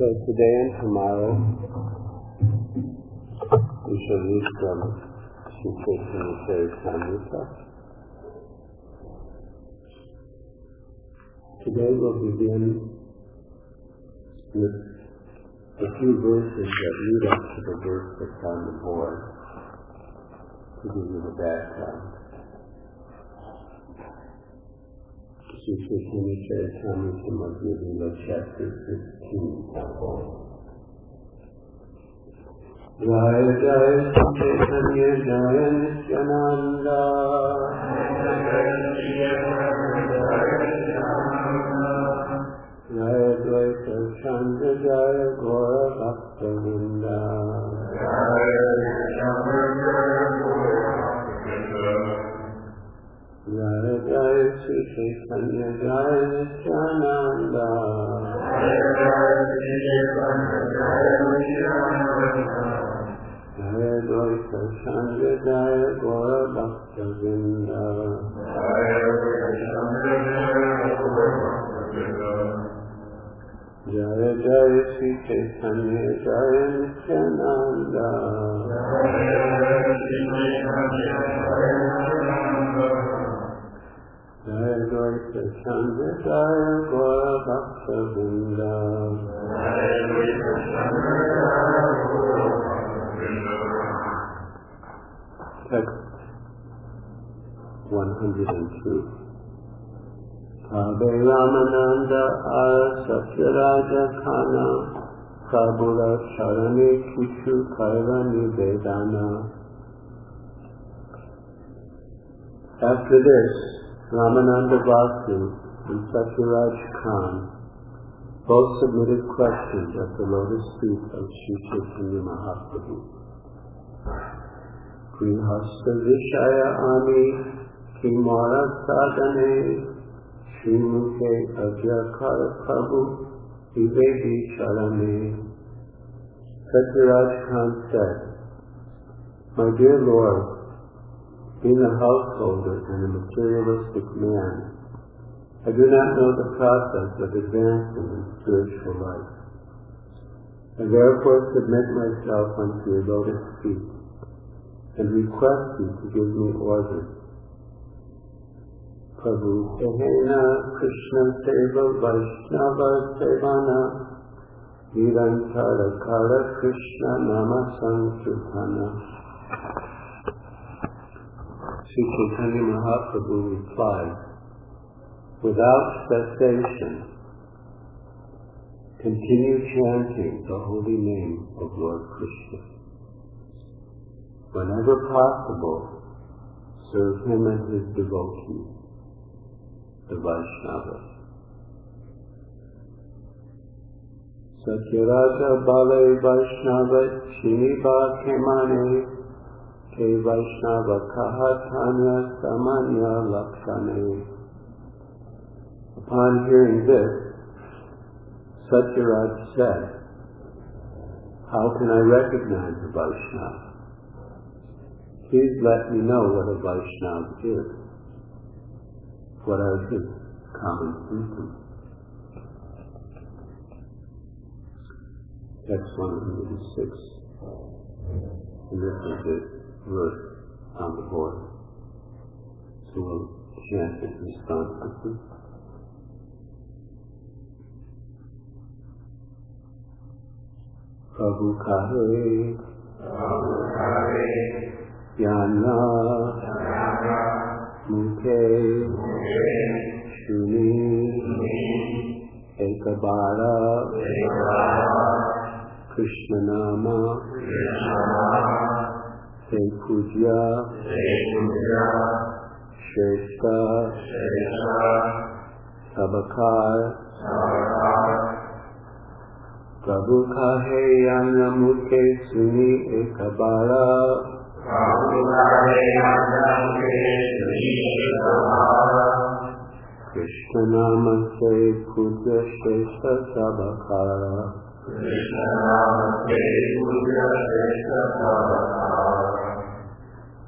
So today and tomorrow we shall read from Sri Chaitanya Charitamrita. Today we'll begin with a few verses that lead up to the verse that's on the board to give you the background. किसी की नीचे स्वामी की मध्य भी रक्षा जय जय चैतन्य जय नित्यानंदा जय द्वैत जय गो श्री जय नित्यानंद जय द्वैत संत जय गौर भक्त वृंदा जय जय श्री चैतन्य जय नित्यानंद जय द्वैत संत जय गौर भक्त वृंदा Text 102. Kabe Ramananda Ara Satyaraja Khana Kabula Charane Kishu Kaira Nivedana. After this, Ramananda Vasu and Satyaraj Khan both submitted questions at the lotus feet of Sri Chaitanya Mahaprabhu. Grihastha Vishaya Ami Kimara Sadhane Srimukhe Agyakara Prabhu Vivedi Charane Satyaraj Khan said, My dear Lord, being a householder and a materialistic man, I do not know the process of advancing in spiritual life. I therefore submit myself unto your lotus feet and request you to give me orders. Prabhu Sahena Krishna Seva Vaishnava Sevana Nirantara Kara Krishna Nama Sankirtana Sri Chaitanya Mahaprabhu replied, Without cessation, continue chanting the holy name of Lord Krishna. Whenever possible, serve him and his devotee, the Vaishnavas. Satyaraja Bale Vaishnava Shiniba Kemane Upon hearing this, Satyaraj said, How can I recognize a Vaishnava? Please let me know what a Vaishnava is. What are his common symptoms? Text 106. And this is the verse on the board. So we'll chant it responsively. प्रभु कहे ज्ञाना मुखे सुनी एक बारा कृष्ण नाम श्री पूज्या सबकार प्रभु का है या नमु के सुनी एक बारा कृष्ण नाम से पूज्य श्रेष्ठ सबकार कृष्ण नाम से पूज्य श्रेष्ठ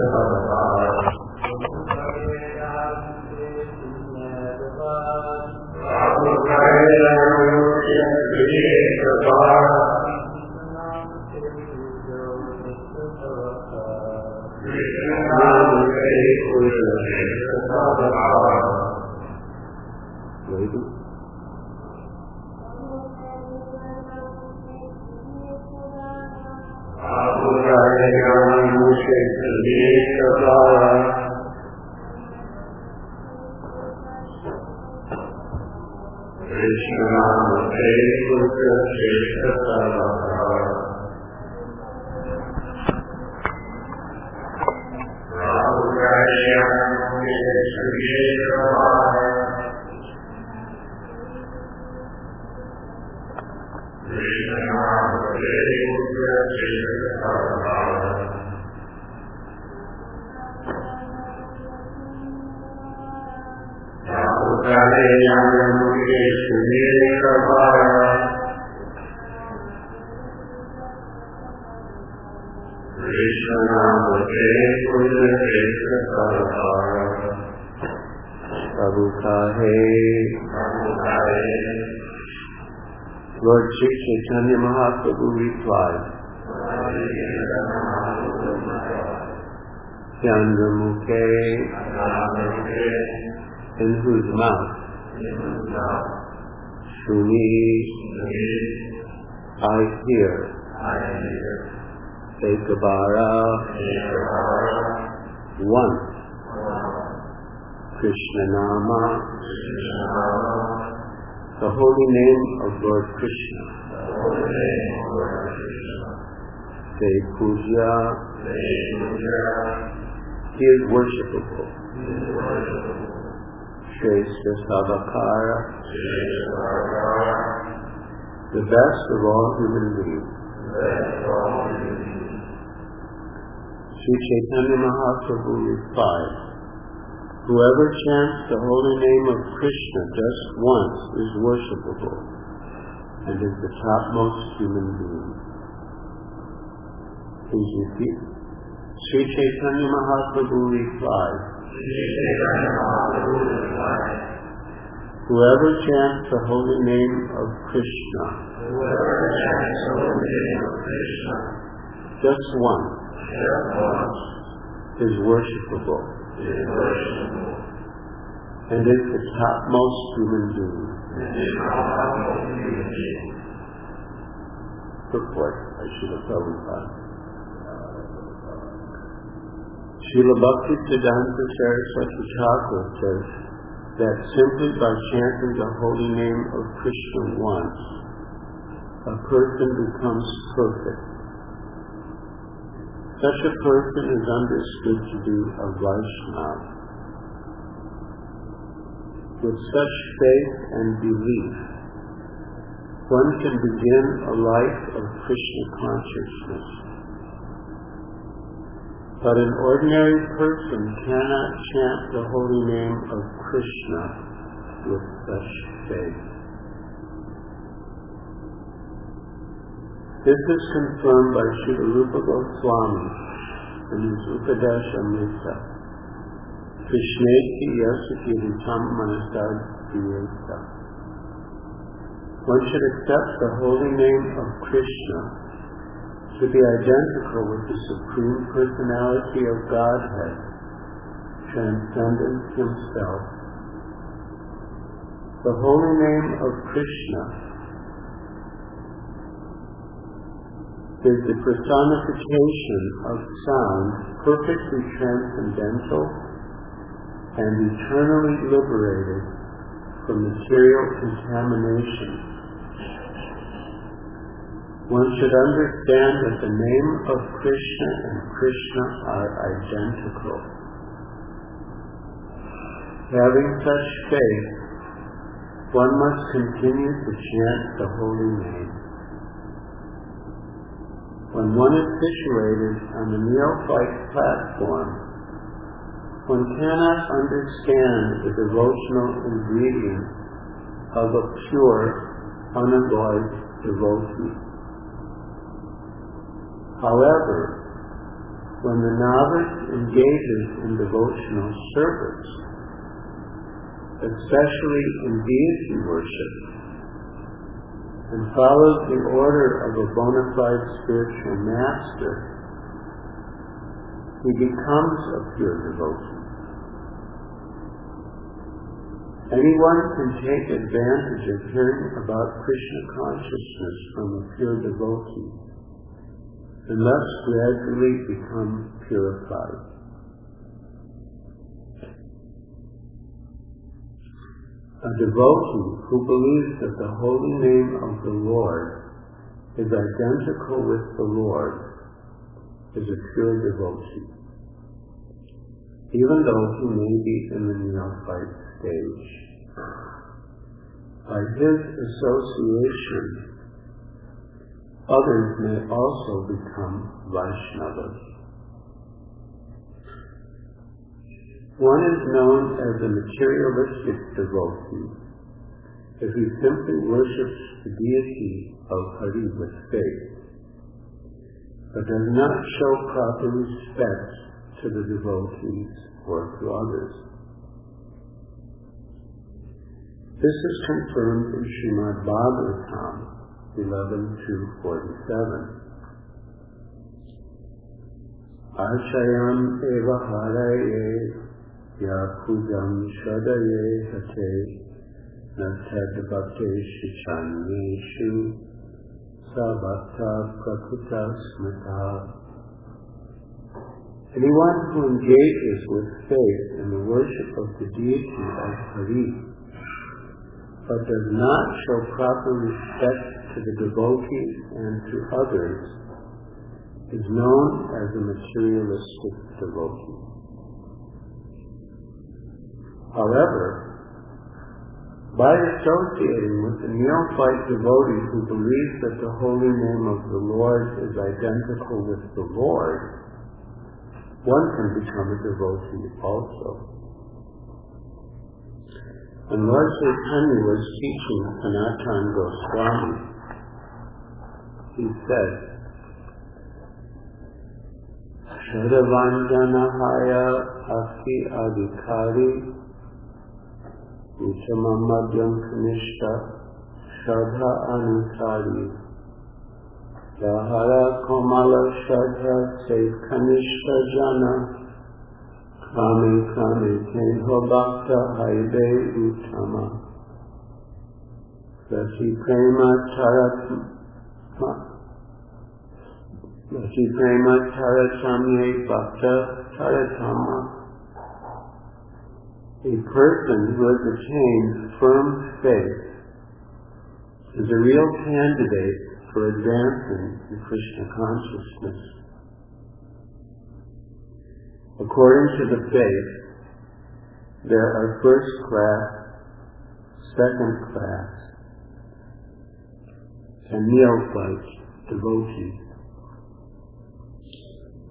Lady? Sri Krishna, faithful to Krishna, Sri Chaitanya Mahaprabhu replied, Chandramukhe, in whose mouth Shuni, I hear, Ekabara, one, Krishna Nama, the holy name of Lord Krishna. Say Puja, he is worshipable. Shrestha Sabakara, the best of all human beings. Sri Chaitanya Mahaprabhu replied, Whoever chants the holy name of Krishna just once is worshipable and is the topmost human being. Please repeat. Sri Chaitanya Mahaprabhu replied, Whoever chants the holy name of Krishna just one, is worshipable and is the topmost human being. Purport by Srila Prabhupada. Srila Bhakti Siddhanta Saraswati Thakur says that simply by chanting the holy name of Krishna once, a person becomes perfect. Such a person is understood to be a Vaishnava. With such faith and belief, one can begin a life of Krishna consciousness. But an ordinary person cannot chant the holy name of Krishna with such faith. This is confirmed by Srila Rupa Goswami in his Upadeshamrita. Krishneti yasati ritam manasad. One should accept the holy name of Krishna to be identical with the Supreme Personality of Godhead, Transcendence Himself. The holy name of Krishna is the personification of sound perfectly transcendental and eternally liberated from material contamination. One should understand that the name of Krishna and Krishna are identical. Having such faith, one must continue to chant the holy name. When one is situated on the neophyte platform, one cannot understand the devotional ingredient of a pure, unalloyed devotee. However, when the novice engages in devotional service, especially in deity worship, and follows the order of a bona fide spiritual master, he becomes a pure devotee. Anyone can take advantage of hearing about Krishna consciousness from a pure devotee and thus gradually become purified. A devotee who believes that the holy name of the Lord is identical with the Lord is a pure devotee, even though he may be in the neophyte stage. By his association, others may also become Vaishnavas. One is known as a materialistic devotee if he simply worships the deity of Hari with faith, but does not show proper respect to the devotees or to others. This is confirmed in Srimad Bhagavatam 11.2.47. Archayam eva haraye yakudam shadaye hate natad bhakte shichanyeshu sabhakta prakuta smita Anyone who engages with faith in the worship of the deity of Hari but does not show proper respect to the devotees and to others is known as a materialistic devotee. However, by associating with the neophyte devotee who believes that the holy name of the Lord is identical with the Lord, one can become a devotee also. When Lord Chaitanya was teaching Sanatan Goswami, he said, Sarvanjanahaya Aki Adhikari Uchama Madhyam Kanishta Shadha Anusari Dahara Kamala Shadha Sekhanishta Jana Kami Kami Kenho Bhakta Haibe Uttama Sati Prema Charatma Prema Taratamye Bhakta A person who has attained firm faith is a real candidate for advancing in Krishna consciousness. According to the faith, there are first class, second class, and neophyte devotees.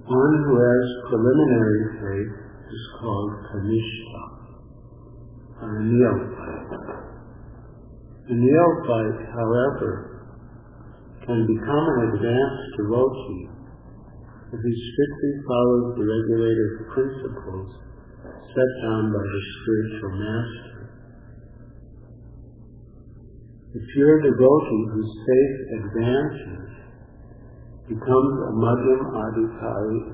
One who has preliminary faith is called Kanishta, a neophyte. The neophyte, however, can become an advanced devotee if he strictly follows the regulative principles set down by the spiritual master. The pure devotee whose faith advances becomes a Madhyam Adhikari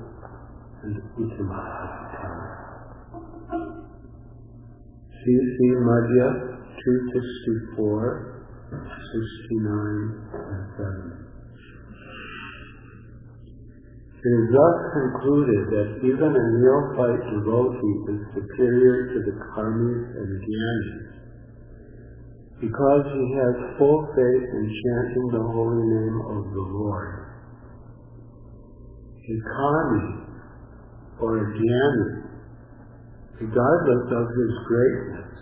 and Uttama Adhikari. CC Madhya 264, 69, and 7. It is thus concluded that even a neophyte devotee is superior to the karmis and jnanis because he has full faith in chanting the holy name of the Lord. Karmi or a jnani, regardless of his greatness,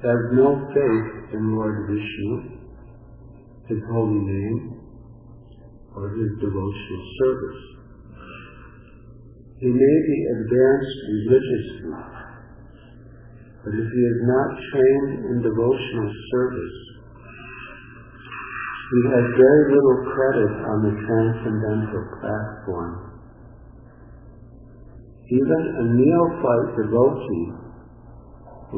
has no faith in Lord Vishnu, his holy name, or his devotional service. He may be advanced religiously, but if he is not trained in devotional service, he has very little credit on the transcendental platform. Even a neophyte devotee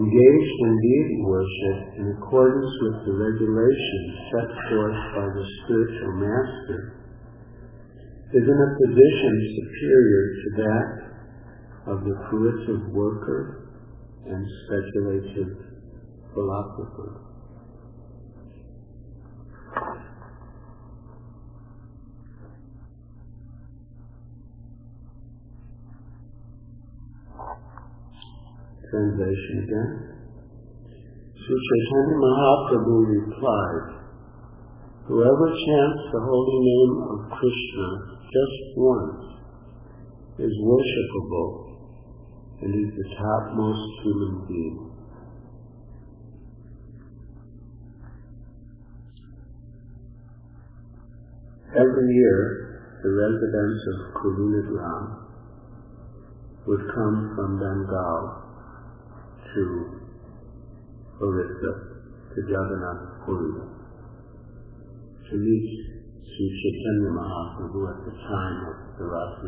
engaged in deity worship in accordance with the regulations set forth by the spiritual master is in a position superior to that of the fruitive worker and speculative philosopher. Translation again. Sri Chaitanya Mahaprabhu replied, Whoever chants the holy name of Krishna just once is worshipable and is the topmost human being. Every year, the residents of Kulinagram would come from Bengal to Orissa, to Jagannath Puri, to meet Sri Chaitanya Mahaprabhu at the time of the Rath.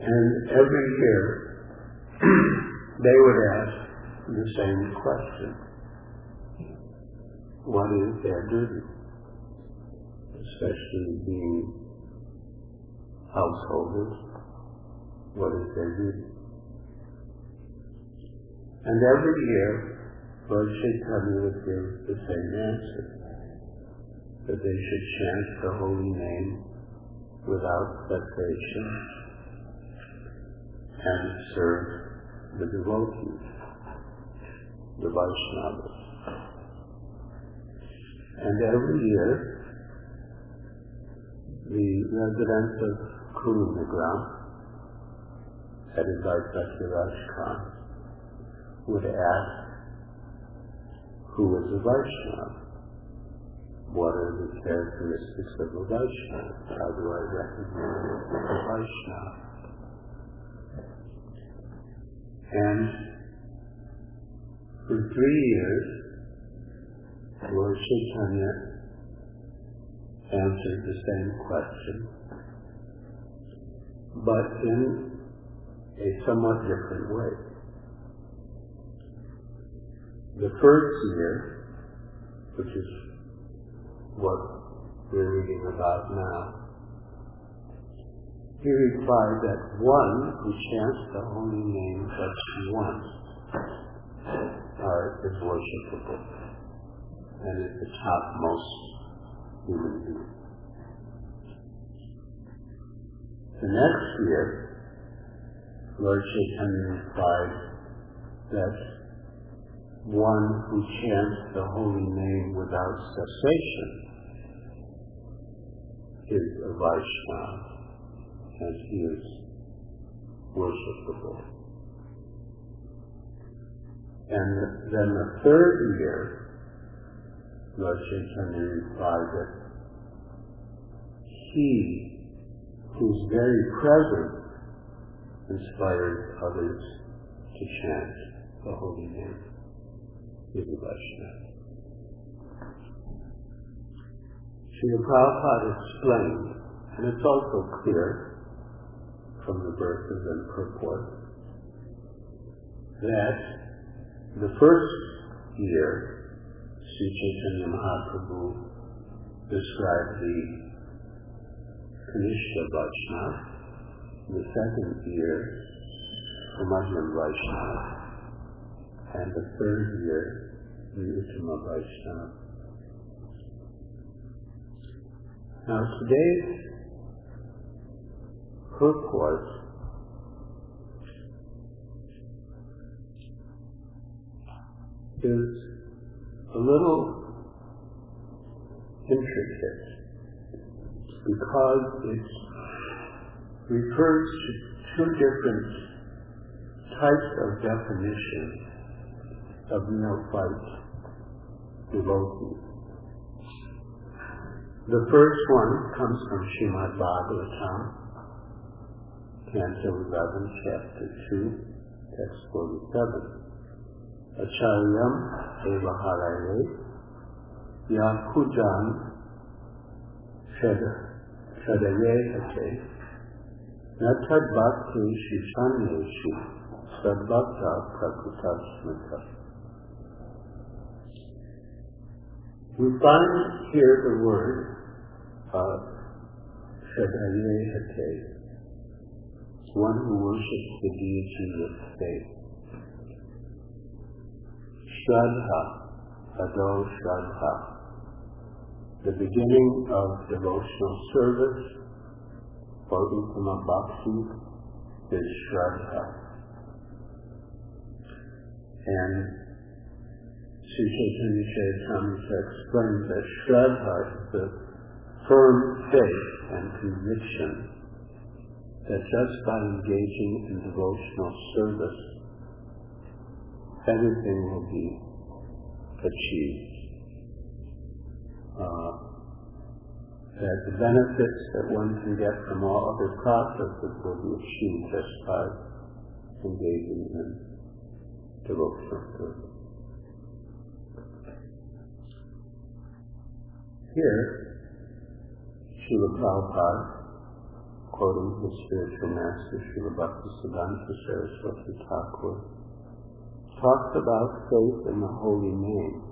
And every year, they would ask the same question. What is their duty? Especially being householders, what is their duty? And every year, Lord Chaitanya would give the same answer, that they should chant the holy name without cessation and serve the devotees, the Vaishnavas. And every year, the residents of Kulinagram, headed by Satyaraj Khan, would ask, who is a Vaishnava? What are the characteristics of a Vaishnava? How do I recognize a Vaishnava? And for three years, Lord Chaitanya answered the same question, but in a somewhat different way. The first year, which is what we're reading about now, he replied that one who chants the holy name just once uh, is worshipable and is the topmost human being. The next year, Lord Chaitanya replied that one who chants the holy name without cessation is a Vaishnava and he is worshipable. And then the third year, Lord Chaitanya replied that he who's very present inspires others to chant the holy name is a Vaishnava. Srila Prabhupada explained, and it's also clear from the verses and purport that the first year, Sri Chaitanya Mahaprabhu described the Kanishta Vaishnava, the second year, the Muslim Vaishnava, and the third year, the Uttama Vaishnava. Now today's purport is a little intricate because it refers to two different types of definition of neophyte devotees. The first one comes from Srimad Bhagavatam, Canto 11, Chapter 2, Text 47. Acharyam Shadayehate Natad Bhakti Sadbhakta. We find here the word uh, Shadayehate, one who worships the deity with faith. Shraddha, Ado Shraddha, the beginning of devotional service for Uttama Bhakti is Shraddha. And Sri Chaitanya Charitamrita explains that Shraddha is the firm faith and conviction that just by engaging in devotional service everything will be achieved. Uh, that the benefits that one can get from all other processes will be achieved just by engaging in devotional service. Here, Srila Prabhupada, quoting his spiritual master, Srila Bhaktisiddhanta Saraswati Thakur, talks about faith in the holy name.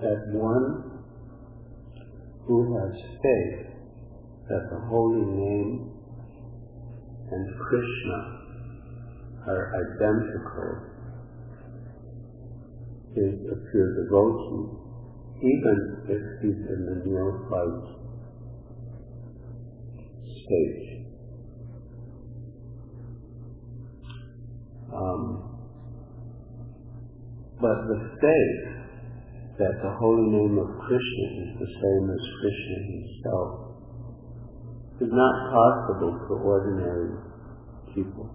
That one who has faith that the holy name and Krishna are identical is a pure devotee, even if he's in the neophyte stage. Um, but the faith that the holy name of Krishna is the same as Krishna himself is not possible for ordinary people.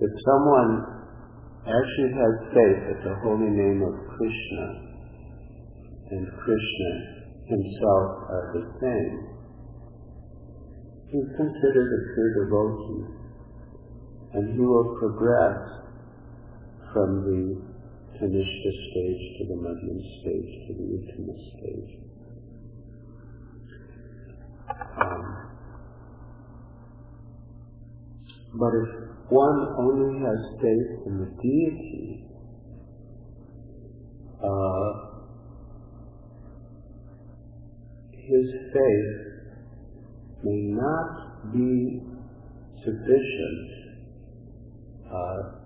If someone actually has faith that the holy name of Krishna and Krishna himself are the same, he's considered a pure devotee and he will progress from the Kanishta stage to the Madhyam stage to the Uttama stage. Um, but if one only has faith in the deity, uh, his faith may not be sufficient uh,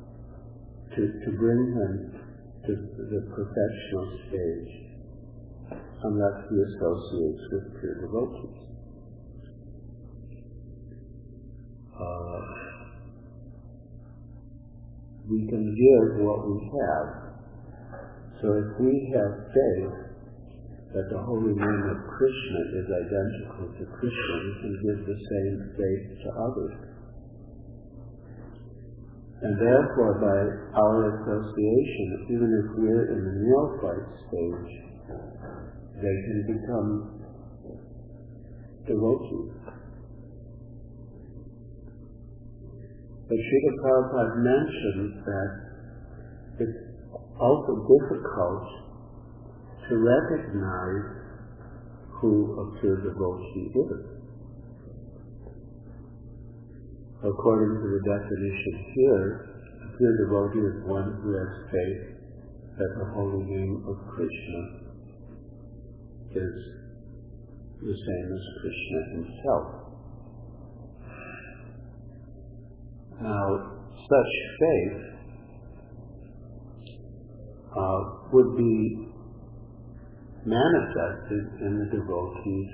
to, to bring him to the professional stage unless he associates with pure devotees. Uh, we can give what we have. So if we have faith that the holy name of Krishna is identical to Krishna, we can give the same faith to others. And therefore, by our association, even if we're in the neophyte stage, they can become devotees. But Srila Prabhupada mentions that it's also difficult to recognize who a pure devotee is. According to the definition here, a pure devotee is one who has faith that the holy name of Krishna is the same as Krishna himself. Now, such faith uh, would be manifested in the devotees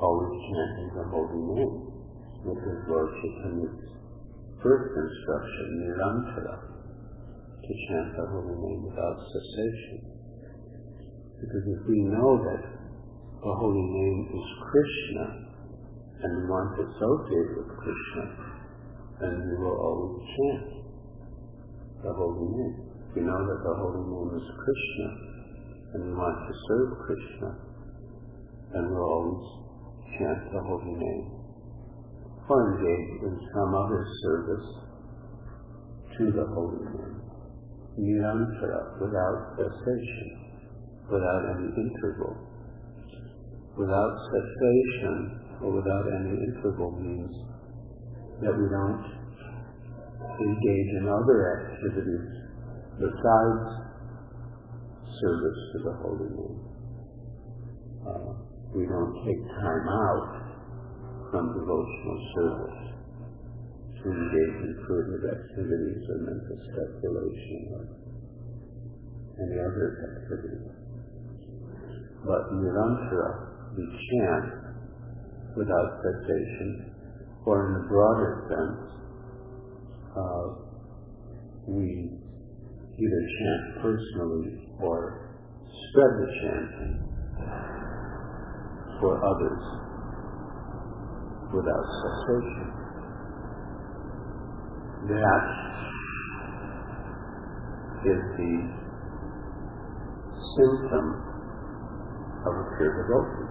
always chanting the holy name, which is Lord Chaitanya's first instruction, Nirantara, to chant the holy name without cessation. Because if we know that the holy name is Krishna, and we want to associate with Krishna, then we will always chant the holy name. We know that the holy name is Krishna, and we want to serve Krishna, then we'll always chant the holy name. Or engage in some other service to the holy name. Nirantara, without cessation, without any interval. Without cessation or without any interval means that we don't engage in other activities besides service to the Holy Name. Uh, we don't take time out from devotional service to engage in further activities or mental speculation or any other activity. But Nirantara, we chant without cessation, or in a broader sense, uh, we either chant personally or spread the chanting for others without cessation. That is the symptom of a pure devotee.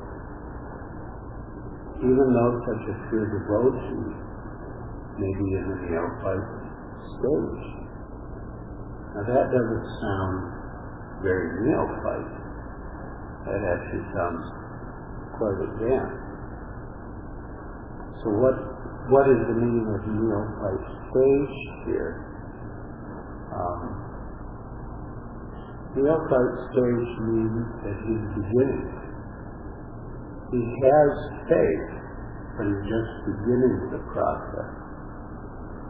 Even though such a pure devotee may be in the neophyte stage, now that doesn't sound very neophyte. That actually sounds quite advanced. So what what is the meaning of neophyte stage here? Um, neophyte stage means that he's beginning. He has faith, but he's just beginning the process.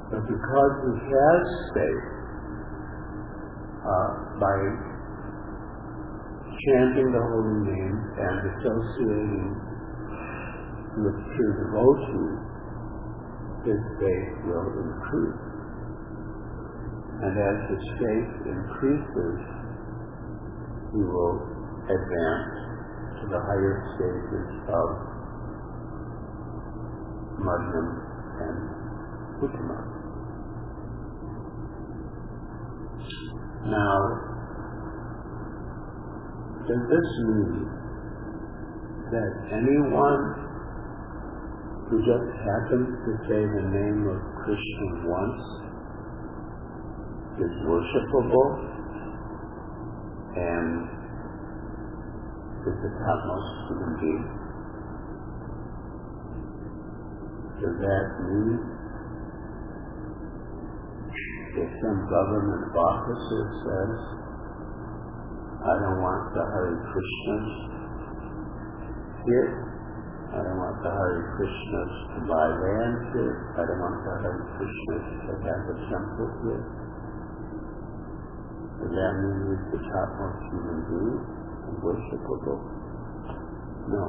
But because he has faith, uh, by chanting the holy name and associating with pure devotion, his faith will increase. And as his faith increases, he will advance to the higher stages of Madhyam and Uttama. Now, does this mean that anyone who just happens to say the name of Krishna once is worshipable and is the topmost human being? Does that mean if some government officer says, I don't want the Hare Krishnas here, I don't want the Hare Krishnas to buy land here, I don't want the Hare Krishnas to have a temple here. Does that mean he's the topmost human being and worshipable? No.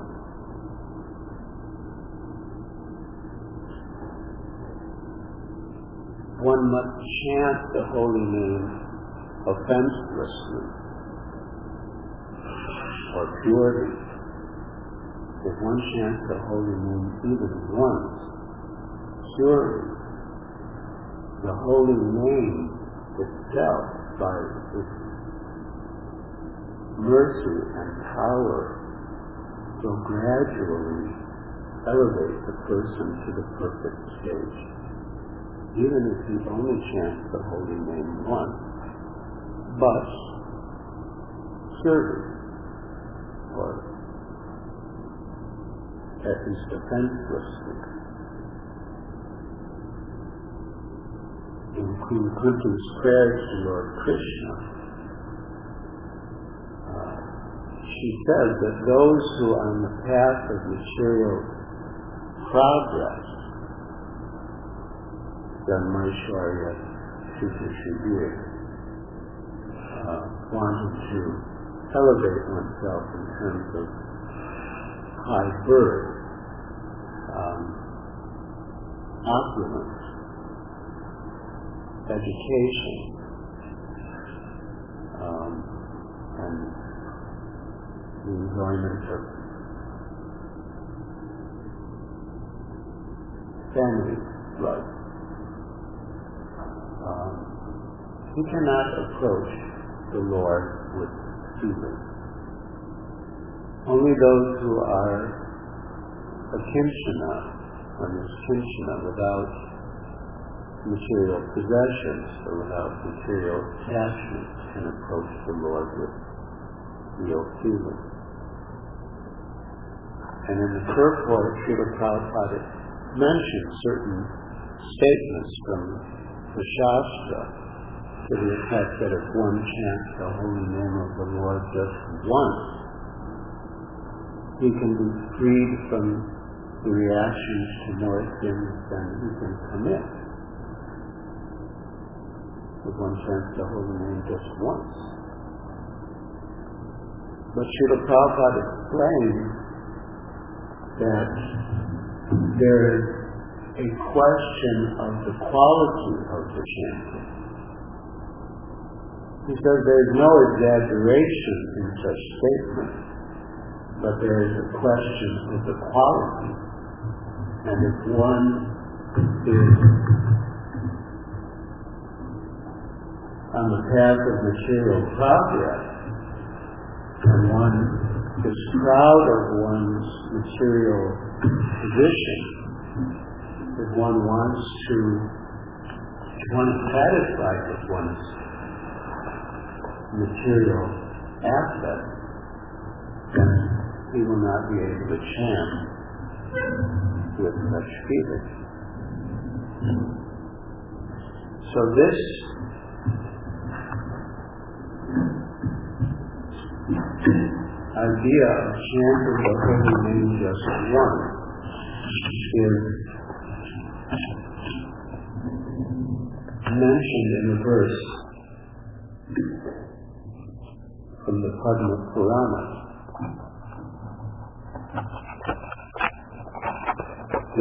One must chant the holy name offenselessly or purely. If one chants the holy name even once, surely the holy name itself, by its mercy and power, will gradually elevate the person to the perfect stage. Even if he only chants the holy name once, but serving, or at least offenselessly, in Queen Kunti's prayers to Lord Krishna, uh, she says that those who are on the path of material progress, Dharmaishwarya Sutta uh, wanted to elevate oneself in terms of high birth, um, education, um, and the enjoyment of family life. Um, he cannot approach the Lord with feeling. Only those who are a kinshana, or niskinchana, without material possessions or without material attachment can approach the Lord with real feeling. And in the purport, Srila Prabhupada mentioned certain statements from the Shastra to the effect that if one chants the holy name of the Lord just once, he can be freed from the reactions to more sins than he can commit. If one chants the holy name just once. But Srila Prabhupada explained that there is a question of the quality of the chanting. He says there is no exaggeration in such statements, but there is a question of the quality. And if one is on the path of material progress, and one is proud of one's material position, if one wants to, if one is satisfied with one's material assets, then he will not be able to chant with such feeling. So this idea of chanting the holy name just once is mentioned in the verse from the Padma Purana. This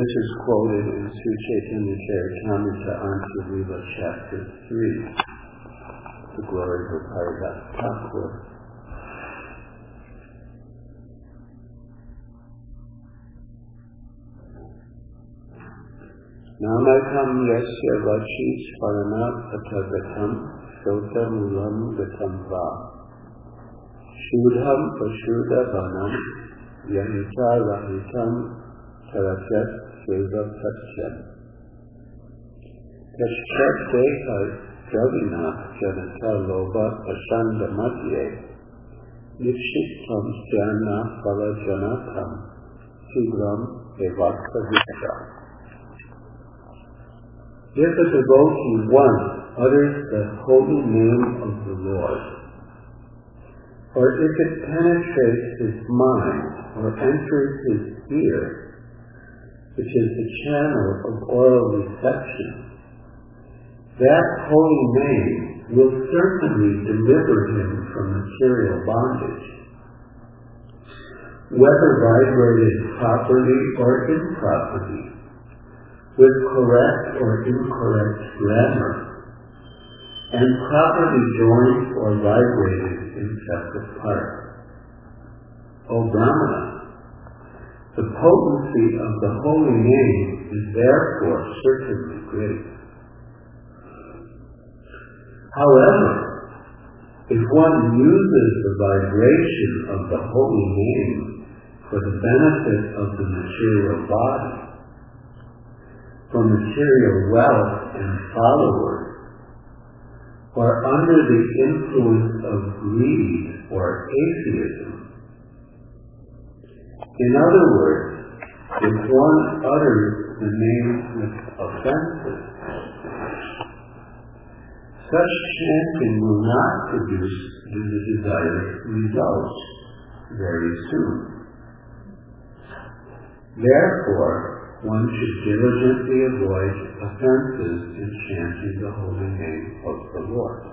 is quoted in Sri Chaitanya Charitamrita Antya-lila, Chapter 3, The Glory of Haridas Thakur. Namakam yasya vachis paranat atagatam sotamulam gatam va. Shudham pashuda vanam श्रोतमूलं गतं वा शूढं पशुदवनं यहितारहितं सरसत् सेवसत्यम् यश्चेह द्रविणा जनता लोभ प्रसङ्गमध्ये निक्षिप्तं स्यान्ना फलजनकं शीघ्रम् एवार्थविष्टा If a devotee once utters the holy name of the Lord, or if it penetrates his mind or enters his ear, which is the channel of oral reception, that holy name will certainly deliver him from material bondage. Whether vibrated properly or improperly, with correct or incorrect grammar, and properly joined or vibrated in separate parts. O Brahmana, the potency of the holy name is therefore certainly great. However, if one uses the vibration of the holy name for the benefit of the material body, for material wealth and followers, or under the influence of greed or atheism. In other words, if one utters the name with offenses, such chanting will not produce the desired results very soon. Therefore, one should diligently avoid offenses in chanting the holy name of the Lord.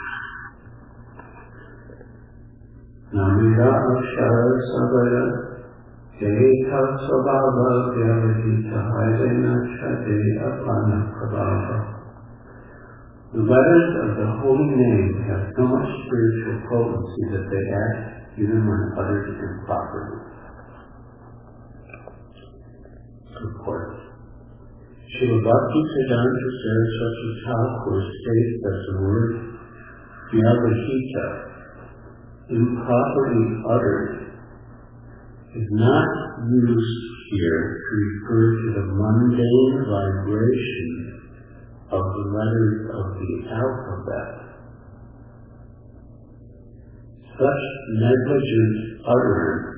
The letters of the holy name have so much spiritual potency that they act even when uttered improperly. Report. Srila Bhakti Siddhanta Saraswati Thakur states that the word Vyavahita improperly uttered is not used here to refer to the mundane vibration of the letters of the alphabet. Such negligent utterance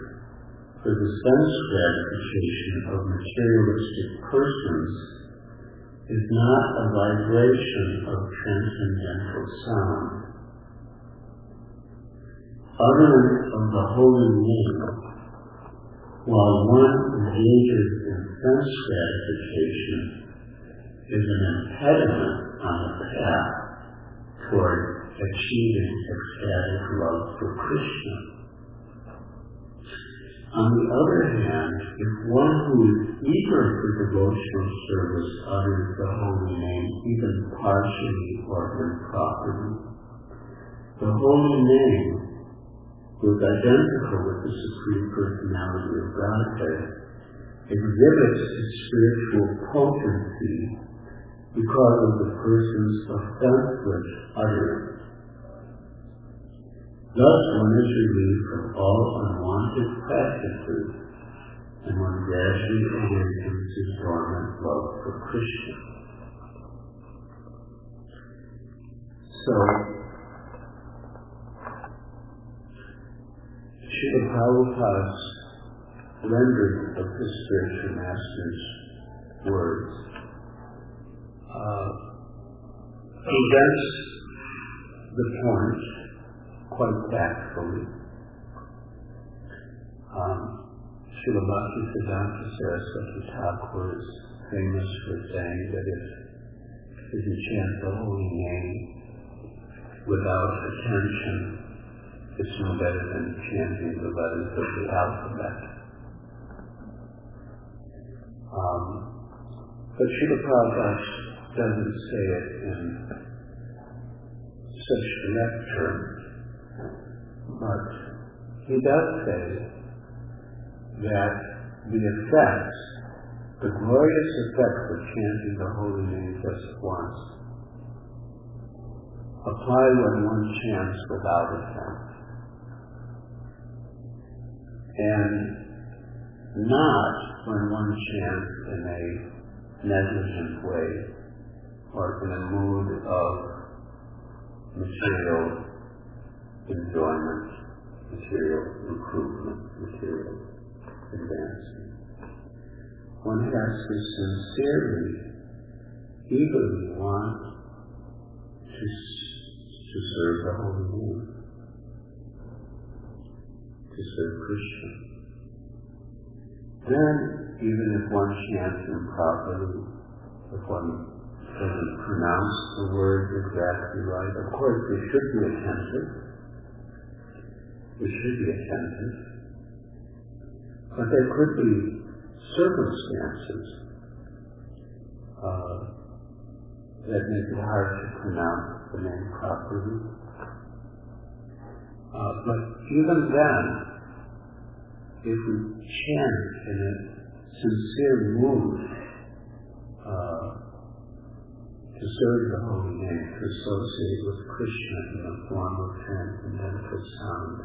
for the sense gratification of materialistic persons is not a vibration of transcendental sound utterance of the holy name while one engages in sense gratification is an impediment on the path toward achieving ecstatic love for Krishna. On the other hand, if one who is eager for devotional service utters the holy name even partially or improperly, the holy name is identical with the Supreme Personality of Godhead, exhibits its spiritual potency because of the person's offenseless utterance. Thus one is relieved from all unwanted practices and one gradually awakens his dormant love for Krishna. So Srila Prabhupada's rendering of his spiritual master's words uh, presents the point quite tactfully. Um, Srila Bhakti Siddhanta Saraswati Thakur is famous for saying that if, if you chant the holy name without attention it's no better than chanting the letters of the alphabet. Um, but Srila Prabhupada doesn't say it in such direct terms, but he does say that the effects, the glorious effects of chanting the holy name just once, apply when one chants without offense and not when one chants in a negligent way or in a mood of material enjoyment, material improvement, material advancement. One has to sincerely, eagerly want to, to serve the Holy Name to serve Krishna. Then, even if one chants improperly, if one doesn't pronounce the words exactly right, of course we should be attentive. We should be attentive. But there could be circumstances uh, that make it hard to pronounce the name properly. Uh, but even then, if we chant in a sincere mood uh, to serve the holy name, to associate with Krishna in the form of transcendental sound,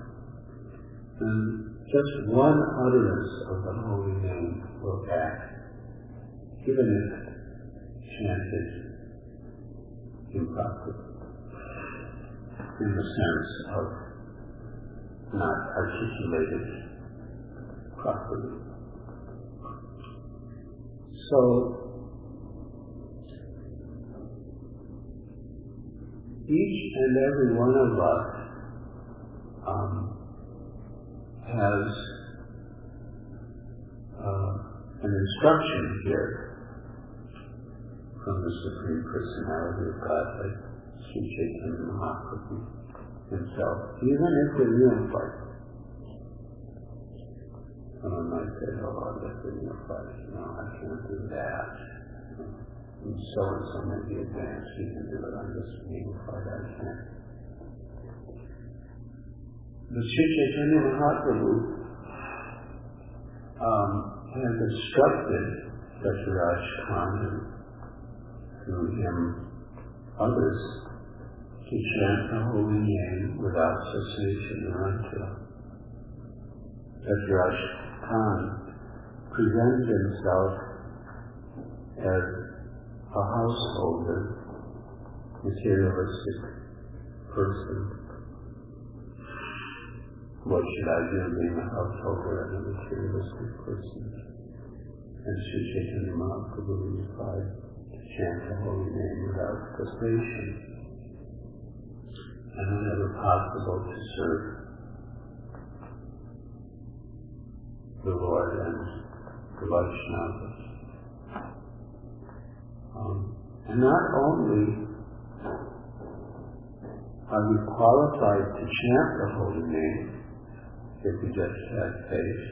then just one utterance of the holy name will act, even if chanted improperly, in the sense of not articulated properly. So, each and every one of us um, has uh, an instruction here from the Supreme Personality of Godhead, Sri Chaitanya Mahaprabhu himself, even if we're unified. Someone might say, oh, I'll the unified. No, I can't do that. And so and so may be advanced, he can do it. I'm just unified, I can't. The Sri Chaitanya Mahaprabhu um, has instructed Satyaraj Khan and through him others to chant the holy name without cessation or until. Satyaraj Khan presents himself as a householder, materialistic person. What should I do being a householder and a materialistic person? And Sri Chaitanya Mahaprabhu replied to chant the holy name without cessation and whenever possible to serve the Lord and the Vaishnavas. Um, and not only are we qualified to chant the holy name if we just have faith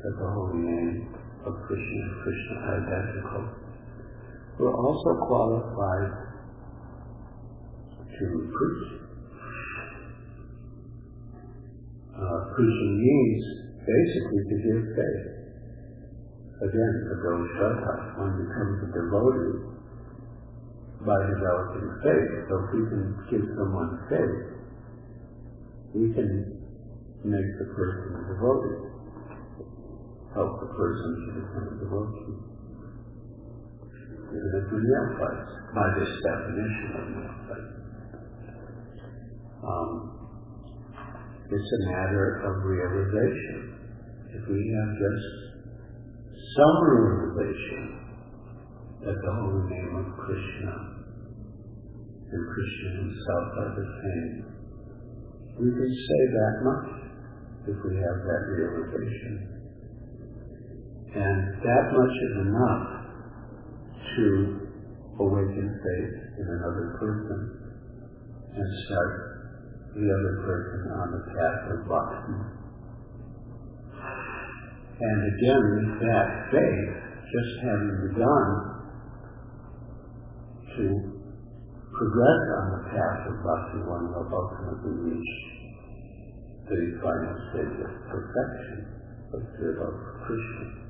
that the holy name of Krishna and Krishna identical, we're also qualified to preach. Uh, means basically to give faith. Again, for those one becomes a devotee by developing faith. So if we can give someone faith, we can make the person a devotee, help the person to become a devotee. If we're neophytes, by this definition of neophyte. Um, it's a matter of realization. If we have just some realization that the holy name of Krishna and Krishna himself are the same, we can say that much if we have that realization. And that much is enough to awaken faith in another person and start the other person on the path of bhakti. And again, that faith, just having begun to progress on the path of bhakti, one will ultimately reach the final stage of perfection, of devout Krishna.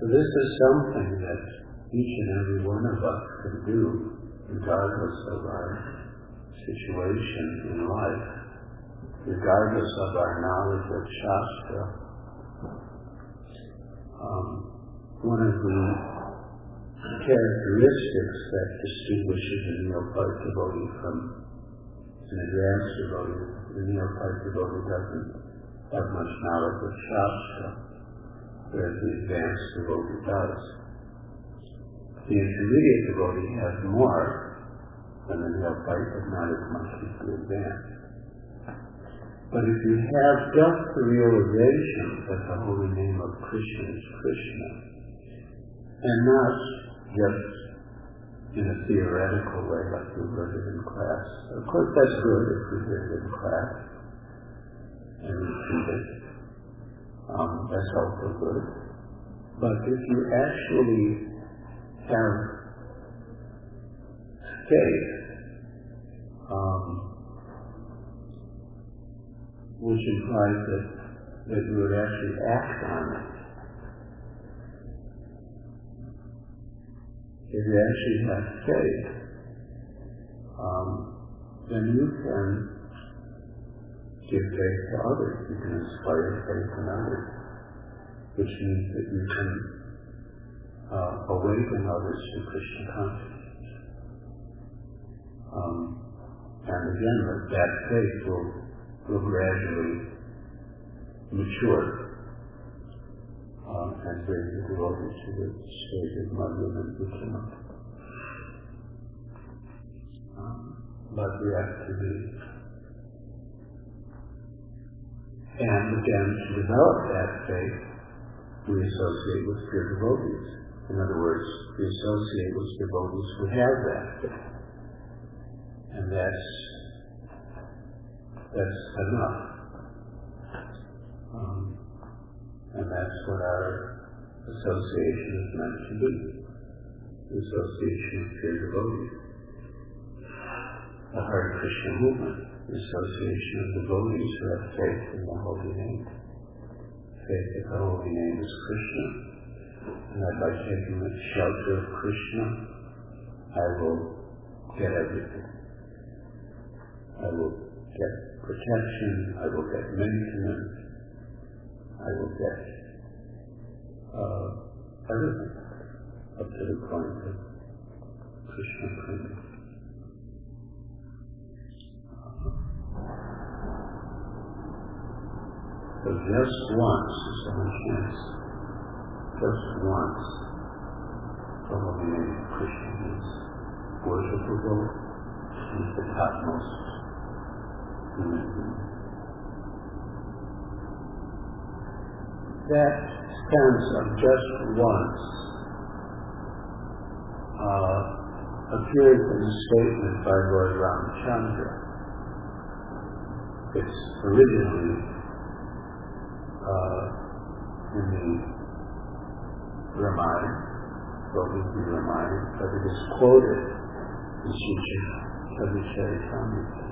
So this is something that each and every one of us can do, regardless of our situation in life, regardless of our knowledge of Shastra. Um, one of the characteristics that distinguishes a neophyte devotee from an advanced devotee, the neophyte devotee doesn't have much knowledge of Shastra, whereas the advanced devotee does. The intermediate devotee has more than the neophyte, but not as much as you advance. But if you have just the realization that the holy name of Krishna is Krishna, and not just in a theoretical way like we learned it in class. Of course, that's good if we hear it in class and repeat it. Um, that's also good. But if you actually have faith, um, which implies that, that you would actually act on it. If you actually have faith, um, then you can give faith to others. You can inspire faith in others, which means that you can uh, awaken others to Krishna consciousness. Um, and again, that, that faith will, will gradually mature um, and bring the devotee to the state of Madhya and. Um, but we have to be and again, to develop that faith, we associate with pure devotees. In other words, we associate with devotees who have that faith. And that's that's enough. Um, and that's what our association is meant to be. The association of pure devotees. The Hare Krishna movement, the association of devotees who have faith in the holy name. Faith that the holy name is Krishna, and that by taking the shelter of Krishna, I will get everything. I will get protection, I will get maintenance, I will get uh, everything up to the point of Krishna prema. So just once is the chance, just once, name of Krishna is worshipable, is the topmost that sense of just once uh, appears in a statement by Lord Ramchandra. It's originally uh, in the Ramayana, Govinda Ramayana, but it is quoted in Sri Charitamrita.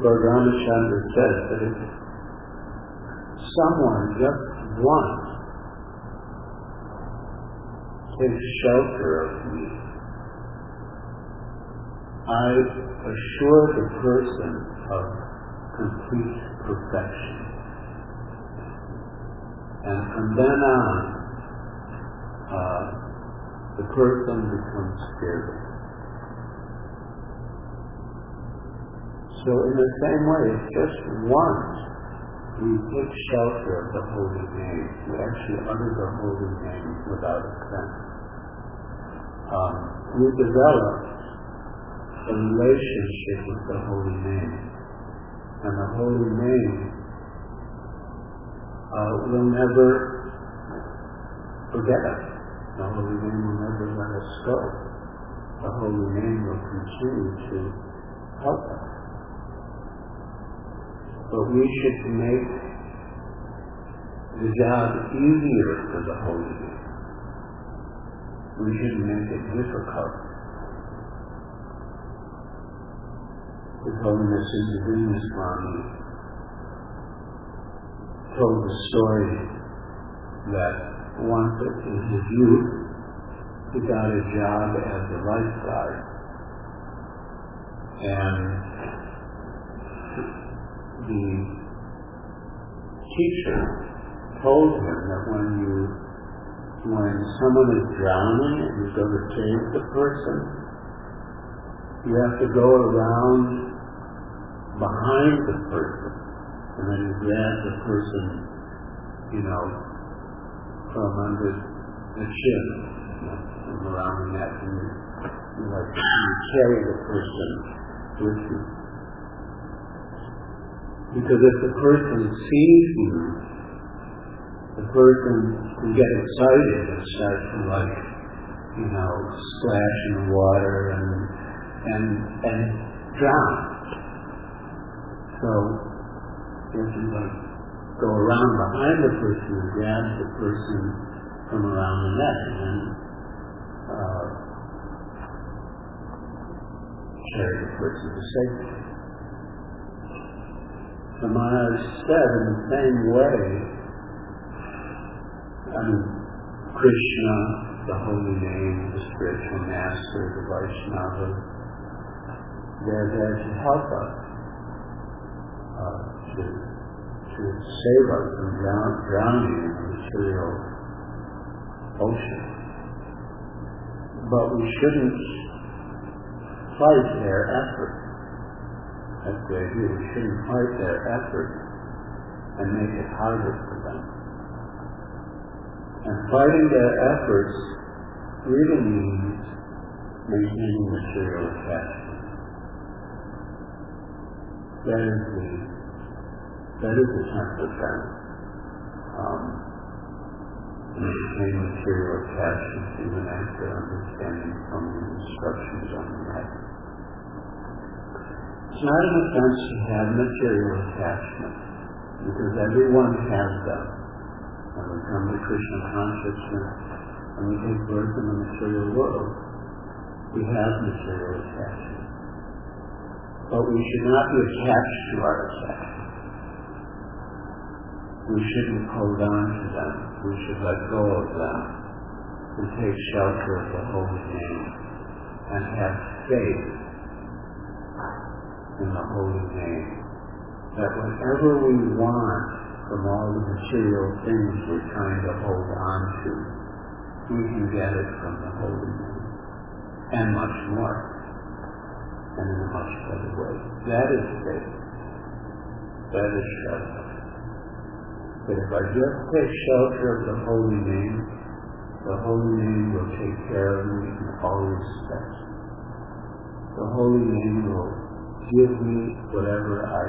Lord Ramachandra says that if someone just one, takes shelter of me, I assure the person of complete perfection. And from then on, uh, the person becomes fearless. So in the same way, just once we take shelter of the holy name, we actually utter the holy name without offense, um, we develop a relationship with the holy name. And the holy name uh, will never forget us. The holy name will never let us go. The holy name will continue to help us. But we should make the job easier for the Holy. We shouldn't make it difficult. His Holiness Indradyumna Swami told the story that once in his youth he got a job as a lifeguard. And the teacher told him that when you when someone is drowning and you go to save the person, you have to go around behind the person and then you grab the person, you know, from under the chin and around the neck and you, you like you carry the person with you. Because if the person sees you, the person can get excited and start to like, you know, splash in the water and and and drown. So you like go around behind the person and grab the person from around the neck and uh, carry the person to safety. The Maharaj said in the same way, I mean, Krishna, the holy name, the spiritual master, the Vaishnava, they're there to help us, uh, to, to save us from drown, drowning in the material ocean. But we shouldn't fight their effort. That's the idea. We shouldn't fight their effort and make it harder for them. And fighting their efforts really means maintaining material attachment. That is the that is the template then. Um, maintain material attachment even after understanding from the instructions on the right. It's not an offense to have material attachment, because everyone has them. When we come to Krishna consciousness and we take birth in the material world, we have material attachment. But we should not be attached to our attachment. We shouldn't hold on to them. We should let go of them and take shelter of the holy name and have faith in the holy name. That whatever we want from all the material things we're trying to hold on to, we can get it from the holy name. And much more. And in a much better way. That is faith. That is shelter. But if I just take shelter of the holy name, the holy name will take care of me in all respects. The holy name will give me whatever I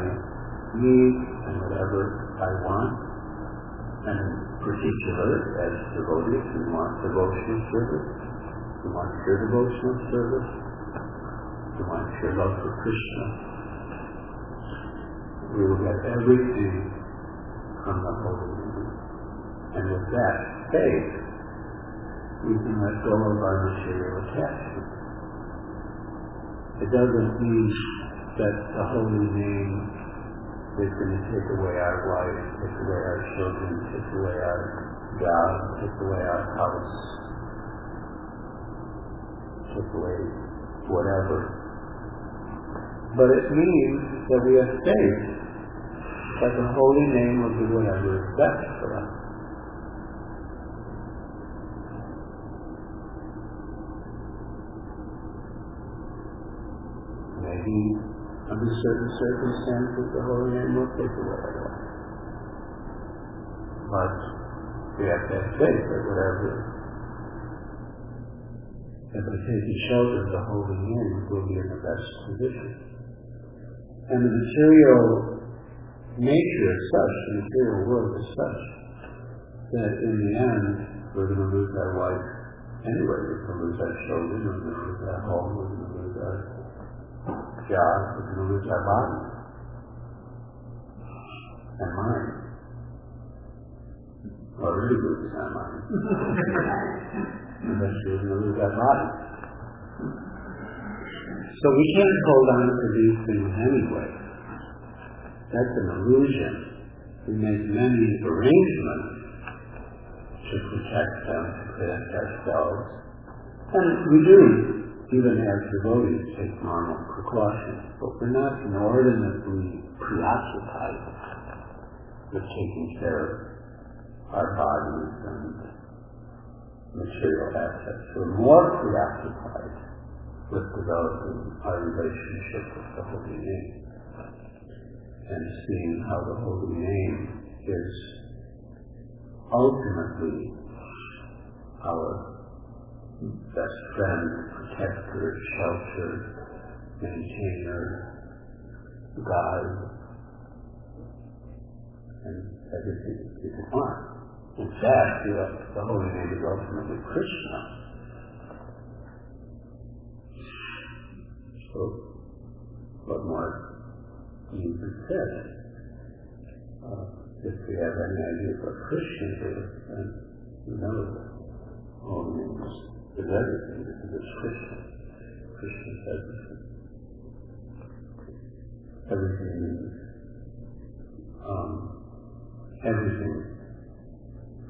need and whatever I want. And in particular, as devotees, we want devotional service. We want pure devotional service. We want pure love for Krishna. We will get everything from the Holy Name. And with that faith, we can let go of our material attachment. It doesn't mean that the Holy Name is going to take away our life, take away our children, take away our job, take away our house, take away whatever. But it means that we are saved, that the holy name will do whatever is best for us. Maybe under certain circumstances the holy name will take away life. But we have to have faith that whatever that the shelter the holy name will be in the best position. And the material nature is such, the material world is such, that in the end we're going to lose our life anyway. We're going to lose our children, we're going to lose our home, we're going to lose our job, we're going to lose our body and mind. Well, really lose our mind. Eventually we're going to lose our body. So we can't hold on to these things anyway. That's an illusion. We make many arrangements to protect them, to protect ourselves. And we do, even as devotees, take normal precautions. But we're not inordinately preoccupied with taking care of our bodies and material assets. We're more preoccupied with developing our relationship with the Holy Name and seeing how the holy name is ultimately our best friend, protector, shelter, maintainer, guide, and everything we can want. In fact, the, the holy name is ultimately Krishna. So, what more needs to said? Uh, if we have any idea what Krishna is, then we know that holy name is, is everything because it's Krishna. Krishna is everything. everything means um, everything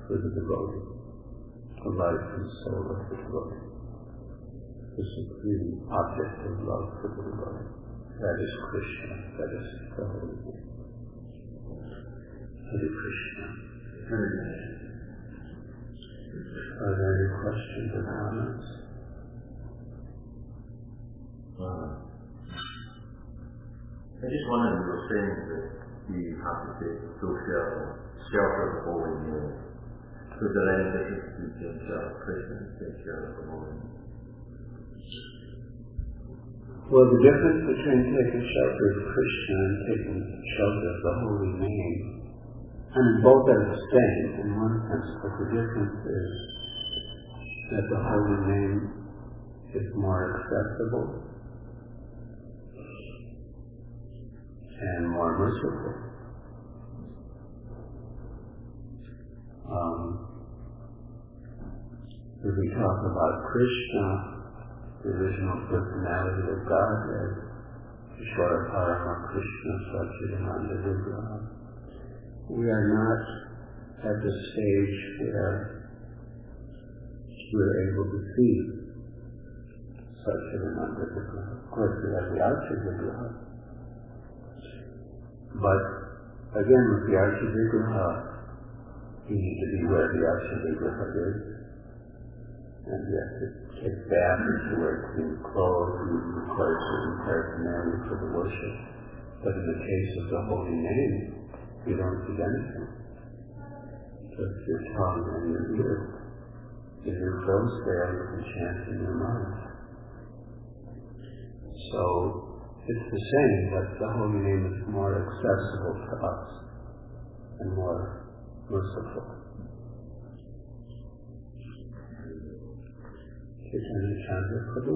for the devotee, the life and soul of the devotee, the supreme object of love for the devotee. That is Krishna, that is the Holy Name. Hare Krishna. Are there any questions or comments? Uh, I just wondered, you were saying that we have to take social shelter of the holy name. So is there any difference between Krishna and taking shelter of the holy name? Well, the difference between taking shelter of Krishna and taking shelter of the holy name, I mean, both are the same in one sense, but the difference is that the holy name is more accessible and more merciful. Um, if we talk about Krishna, the original personality of Godhead, Ishvara Parama Krishna Satchidananda Vigraha, we are not at the stage where we're able to see such an Vigraha. Of course, we have the Vigraha. But again, with the Archa Vigraha, you need to be where the Archa Vigraha is. And you have to take baths to wear clean clothes and require certain paraphernalia for the worship. But in the case of the holy name, you don't need anything. Just your tongue and your ears. If your throats there, you can chant in your mind. So it's the same, but the holy name is more accessible to us and more merciful. Chaitanya Chandra Prabhu.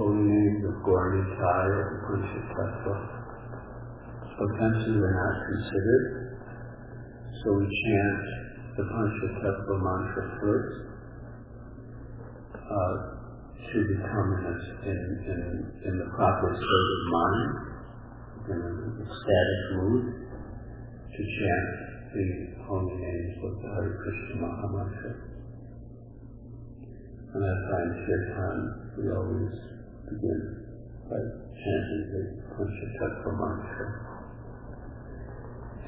names of Gaur Nitai or Panchatattva, offenses are not considered. So we chant the Panchatattva mantra first uh, to become in, in, in, in the proper state of mind, in an ecstatic mood, to chant the holy names of the Hare Krishna Mahamantra. And that's why in Kirtan we always by chanting the Panchatattva mantra.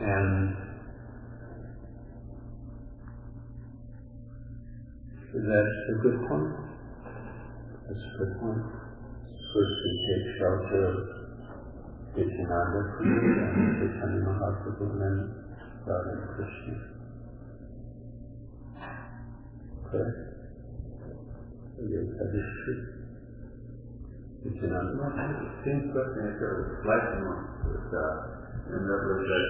And that's a good point. That's a good point. First we take shelter of Prabhu and Chaitanya Mahaprabhu and then Radha Krishna. Correct? Yes, that is true. Nityananda. Same question as a reflection on with, uh, and that that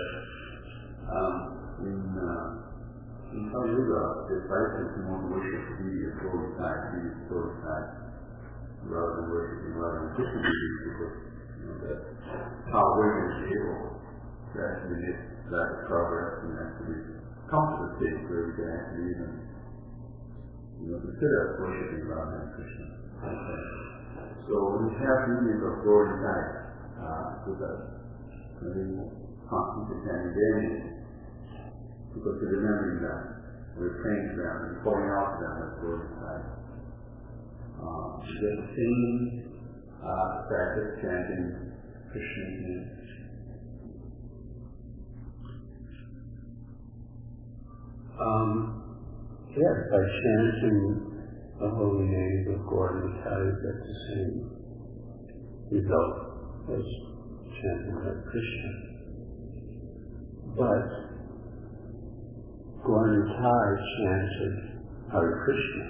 um, in uh, in Kali Yuga, disciples who want worship the deity of Lord side, deity of side, rather than worshiping rather than deity, because you know that how women is able to actually get that progress and actually come to the stage where we can actually even you know consider worshiping rather than Krishna. Okay. So we have union of Lord side uh, with us. Constant understanding because we're remembering them, we're praying to them, and pouring out to them as Lord inside. Uh, the same uh, practice chanting Krishna's name. Um, yes, by chanting the holy names of Gaur Nitai, get the same result as chanting Hare Krishna. But Gaur Nitai chanted Hare Krishna.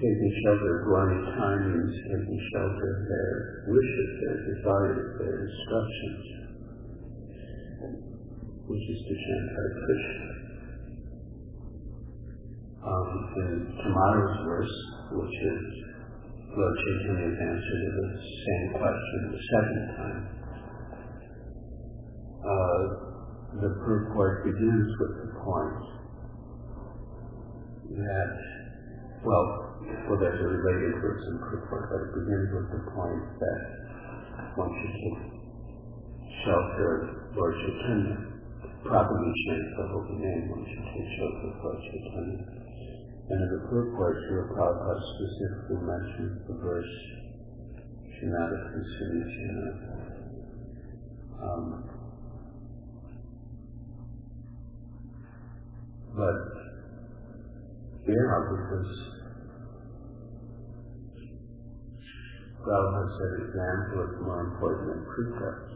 taking shelter of Guarani timings, taking shelter of their wishes, their desires, their instructions, which is to chant Hare Krishna. Um, tomorrow's verse, which is Lord Chaitanya's answer to the same question the second time, uh, the purport begins with the point that, well, well, there's a related verse in purport, but it begins with the point that one should take shelter Lord Chaitanya, properly chant the holy name, one should take shelter of Lord Chaitanya. And in the purport, Srila Prabhupada specifically mentions the verse, Shinada Kusunicana. Um, but, yeah, because Prabhupada said example is more important than precept.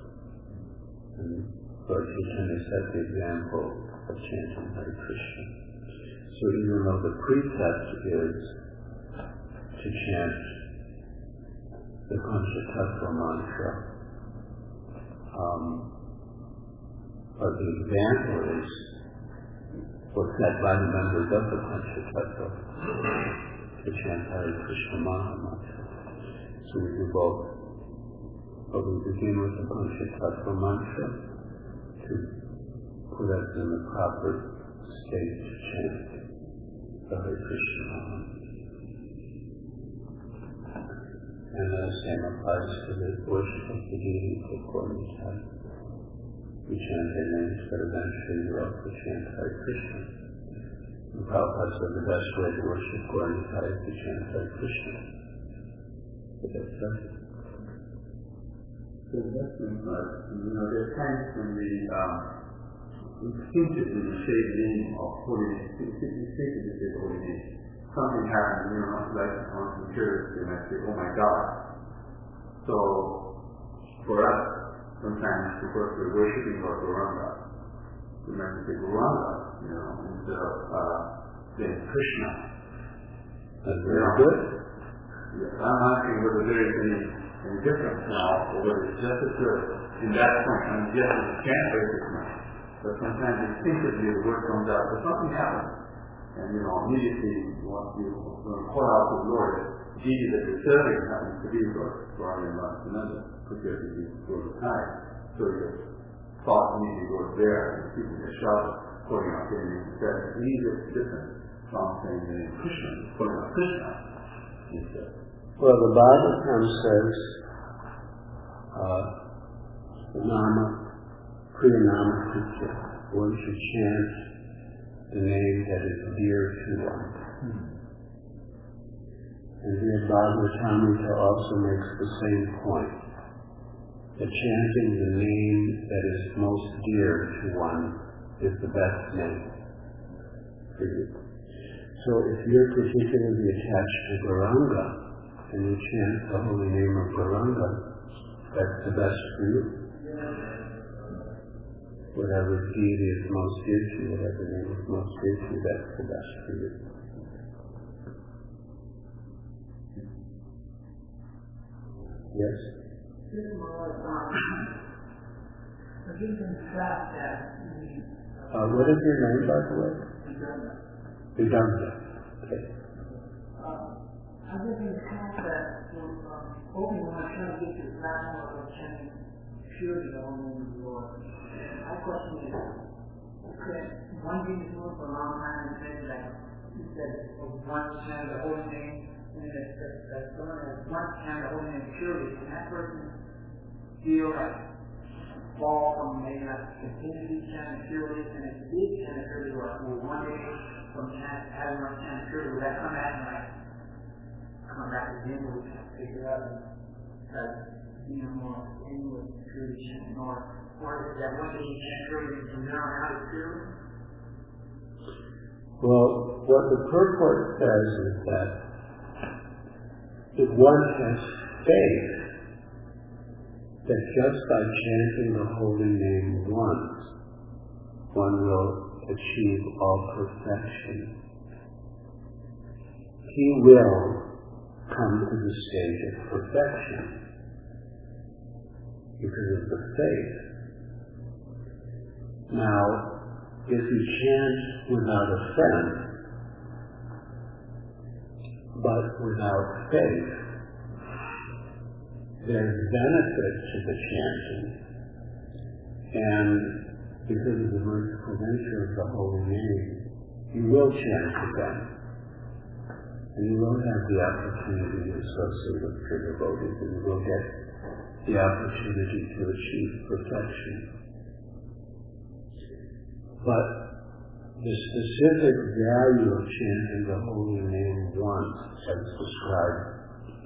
And Lord Chaitanya set the example of chanting Hare Krishna. So even though the precept is to chant the Panchatattva mantra, um, but the example is was set by the members of the Panchatattva to chant Hare Krishna mantra. So we do both. But we begin with the Panchatattva mantra to put us in the proper state to chant Hare Krishna And the same applies to the worship of the deity of Gaur Nitai. We chant their names, but eventually we also chant Hare Krishna. And Prabhupada said the best way to worship Gaur Nitai is to chant Hare Krishna. But that's right. So that's uh, you know, there are times when we, um, instinctively the name of holiness, instinctively say holy name. Something happens, you know, like on some church, and I say, oh my God. So, for us, sometimes because we're worshiping Lord Gauranga, we might say Gauranga, you know, instead of uh, saying Krishna. That's very good. Yeah, I'm asking whether there is any, any difference now, or whether it's just as good in that point. I mean, yes, it can be different, but sometimes instinctively the word comes out, but something happens. And, you know, immediately you want to call out to the Lord, deity that you're serving happens to be Lord, Swami and Rasananda, because you go to time. So your thought immediately goes there, and people get shouting, calling out the name. It's immediately different from saying the name Krishna, calling out Krishna instead. Well, the Bhagavatam says, uh, Nama, Kriya Nama Kritya, one should chant the name that is dear to one. And here Bhagavatamrita also makes the same point. That chanting the name that is most dear to one is the best name for you. So if you're particularly attached to Gauranga, and you chant the holy name of Gauranga, that's the best for you. Whatever deity is most dear to you, whatever name is most dear to you, that's the best for you. Yes? Uh, what is your name, by the way? Vedanta. Okay. I just in the fact that um, hoping when I try to get to the platform of chanting purity of the name of the Lord, my question is, okay, one thing is known for a long time and said that he said one chant the holy name, and that that someone has one chant the holy name purity, and that person feel like fall from maybe not continue to chant purity, and he did chant purity, or will one day from chant having one chant purity, will that come back and like come back again, we can figure out and have you know more purity chanting, or or Well, what the purport says is that if one has faith that just by chanting the holy name once, one will achieve all perfection. he will come to the stage of perfection because of the faith. Now, if you chant without offense, but without faith, there's benefit to the chanting. And because of the merciful nature of the holy name, you will chant again. And you will have the opportunity to associate with pure devotees, and you will get the opportunity to achieve perfection. But the specific value of chanting the holy name once, as described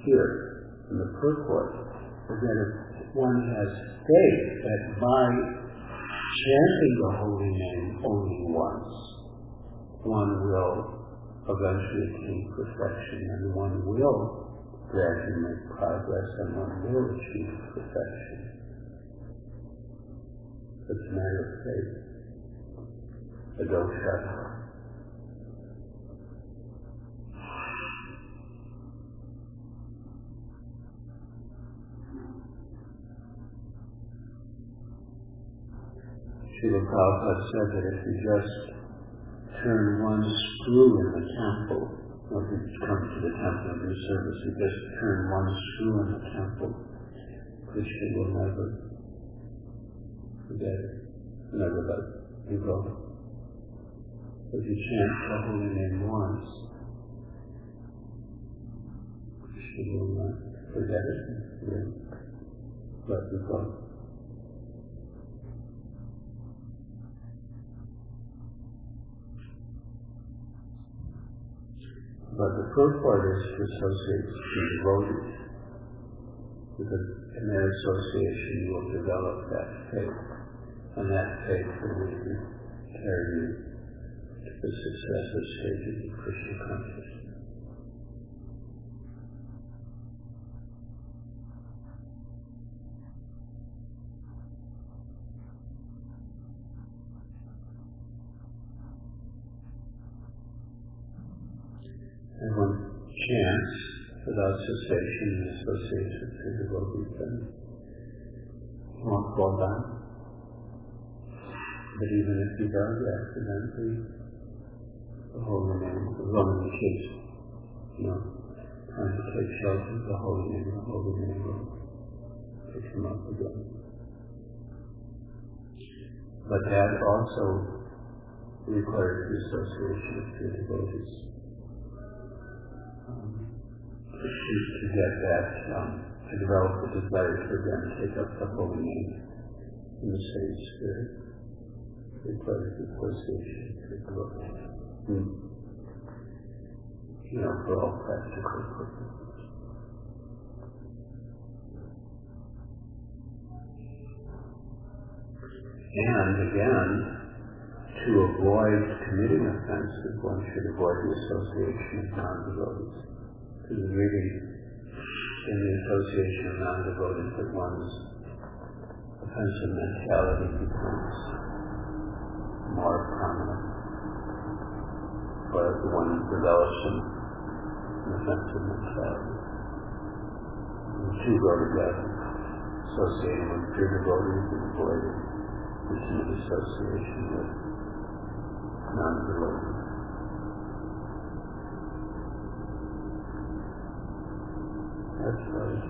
here in the purport, is that if one has faith that by chanting the holy name only once, one will eventually attain perfection and one will gradually make progress and one will achieve perfection. It's a matter of faith. A dosha. Srila Prabhupada said that if you just turn one screw in the temple, if you come to the temple and do service, you just turn one screw in the temple, Krishna will never forget it, never let you go. If you chant the holy name once, Krishna will not forget it, will let you. But the first part is to associate with devotees. Because that association you will develop that faith. And that faith will carry you the successive stages of Krishna consciousness. And when chants without cessation and associates with the devotees, then won't fall down. But even if he does accidentally, the holy name, the Roman case, you know, trying to take shelter of the holy name, the holy name will pick him up again. But that also requires the association with the devotees to get that, um, to develop the desire to again take up the holy name in the same spirit. Requires the association with the Lord. Hmm. You know, all practical. And again, to avoid committing offenses, one should avoid the association of non-devotees. Because really, in the association of non-devotees, that one's offensive mentality becomes more prominent. Whereas the one develops an offensive mentality. Uh, the two go together. Associating with pure devotees and avoiding intimate association with non-devotees. That's what it's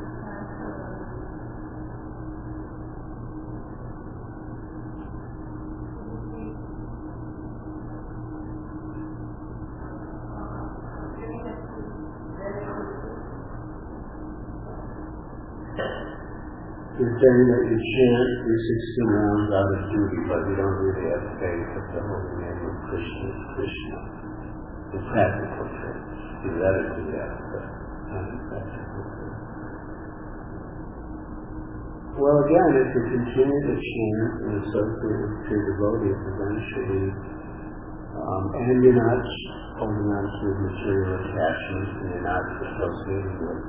You're saying that you chant your 16 rounds out of duty, but you don't really have faith that the holy name of Krishna is Krishna. The practical faith. Theoretically, yes, but not. Well, again, if you continue to chant and associate with true devotees, eventually, um, and you're not holding on to material attachments and you're not associating with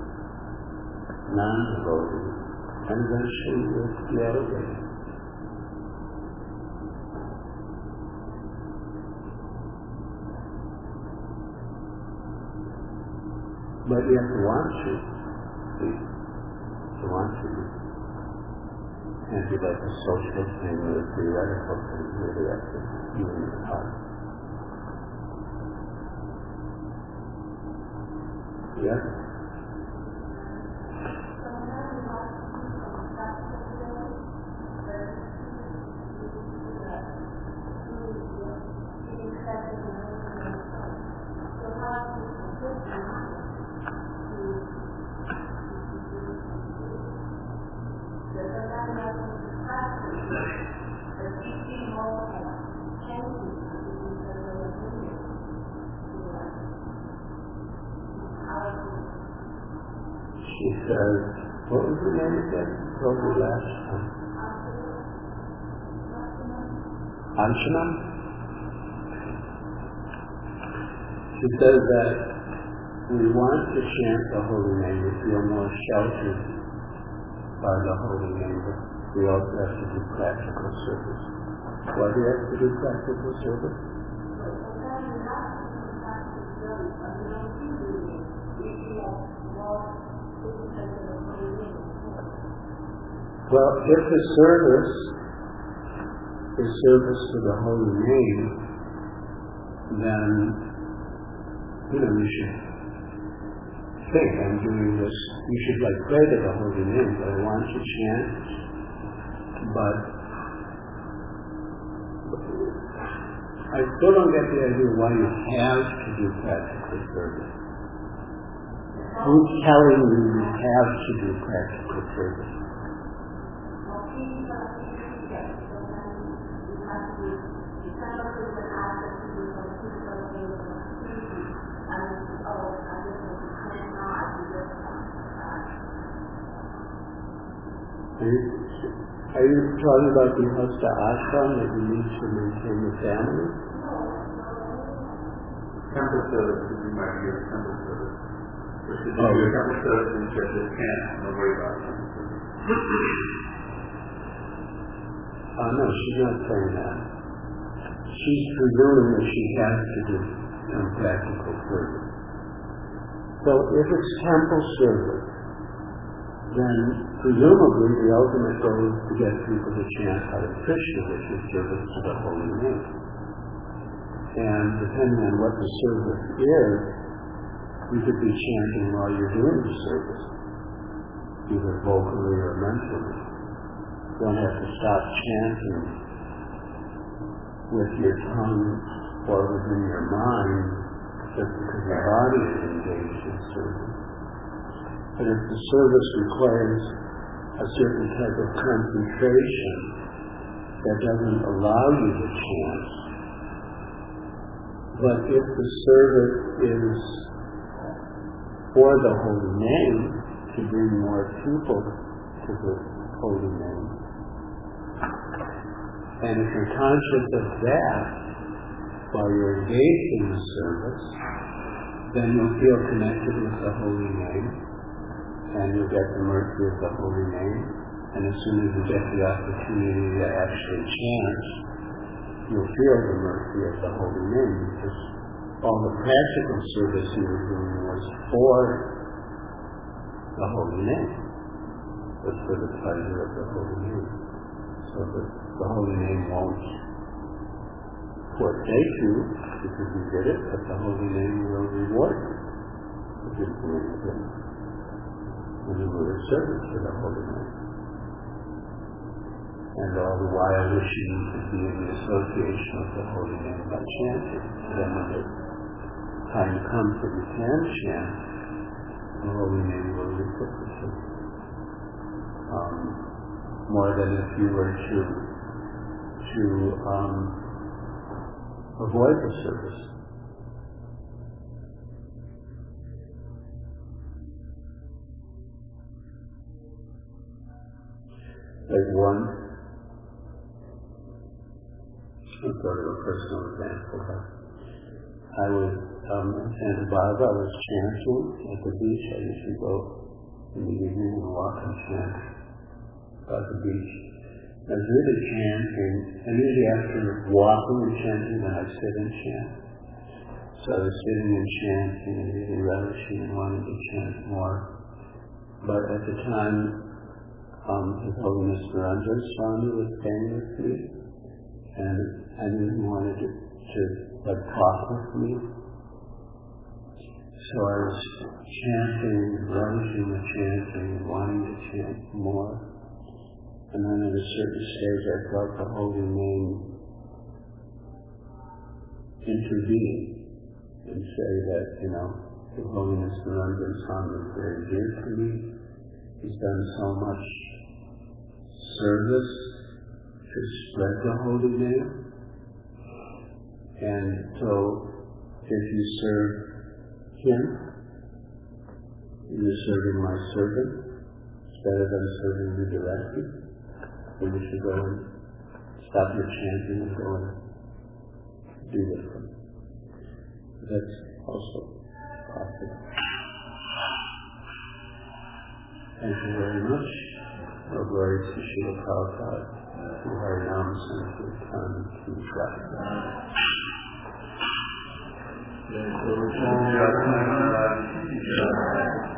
non-devotees, and eventually you'll be elevated. But you have to want to. See? To want to. Can't be like a social thing or a theoretical thing. Really to be in your heart. Yes? She says that we want to chant the holy name. We feel more sheltered by the holy name, we also have to do practical service. Why do have to do practical service? Well, if the service is service to the holy name, then, you know, you should think, I'm doing this, you should like pray to the holy name, but I want to chant, but I still don't get the idea why you have to do practical service. Who's telling you you have to do practical service? Are you, talking about the Hasta ashram that you need to maintain the family? Temple service is in my view, temple service. Which is Oh. your temple service and churches can't, don't worry about temple service. Uh, no, she's not saying that. She's presuming that she has to do some practical service. So if it's temple service, then presumably the ultimate goal is to get people to chant Hare Krishna, which is service to the holy name. And depending on what the service is, you could be chanting while you're doing the service, either vocally or mentally. You don't have to stop chanting with your tongue or within your mind just because your body is engaged in service. But if the service requires a certain type of concentration that doesn't allow you to chant, but if the service is for the holy name to bring more people to the holy name, and if you're conscious of that while you're engaged in the service, then you'll feel connected with the holy name and you'll get the mercy of the holy name. And as soon as you get the opportunity to actually chant, you'll feel the mercy of the holy name. Because all the practical service you were doing was for the holy name, was for the pleasure of the holy name. So that the holy name won't forsake you because you did it, but the holy name will reward you. If you're doing it you were service to the holy name. And all the while wishing to be in the association of the holy name by chanting. Then when the time comes that you can chant, the holy name will reciprocate. Um, more than if you were to to um, avoid the service. Like one, I'll go to a personal example. I was um, in Santa Barbara, I was chanting at the beach. I used to go in the evening and walk and chant by the beach. I was really chanting, and usually after walking and chanting, then I'd sit and chant. So I was sitting and chanting and really relishing and wanting to chant more. But at the time, um, His Holiness Narendra Swami was staying with me, and I didn't want to, to like talk with me. So I was chanting, relishing the chanting, wanting to chant more. And then at a certain stage I felt the Holy Name intervene and say that, you know, His Holiness Narendra Swami is very dear to me. He's done so much service to spread the Holy Name. And so if you serve Him, you're serving my servant. It's better than serving you directly. Then you should go and stop your chanting and go and do them. That's also possible. Thank you very much. Our glory to Srila Prabhupada, to Harinam Sankirtan, to Shakti. Jai Guru Maharaj. Jai.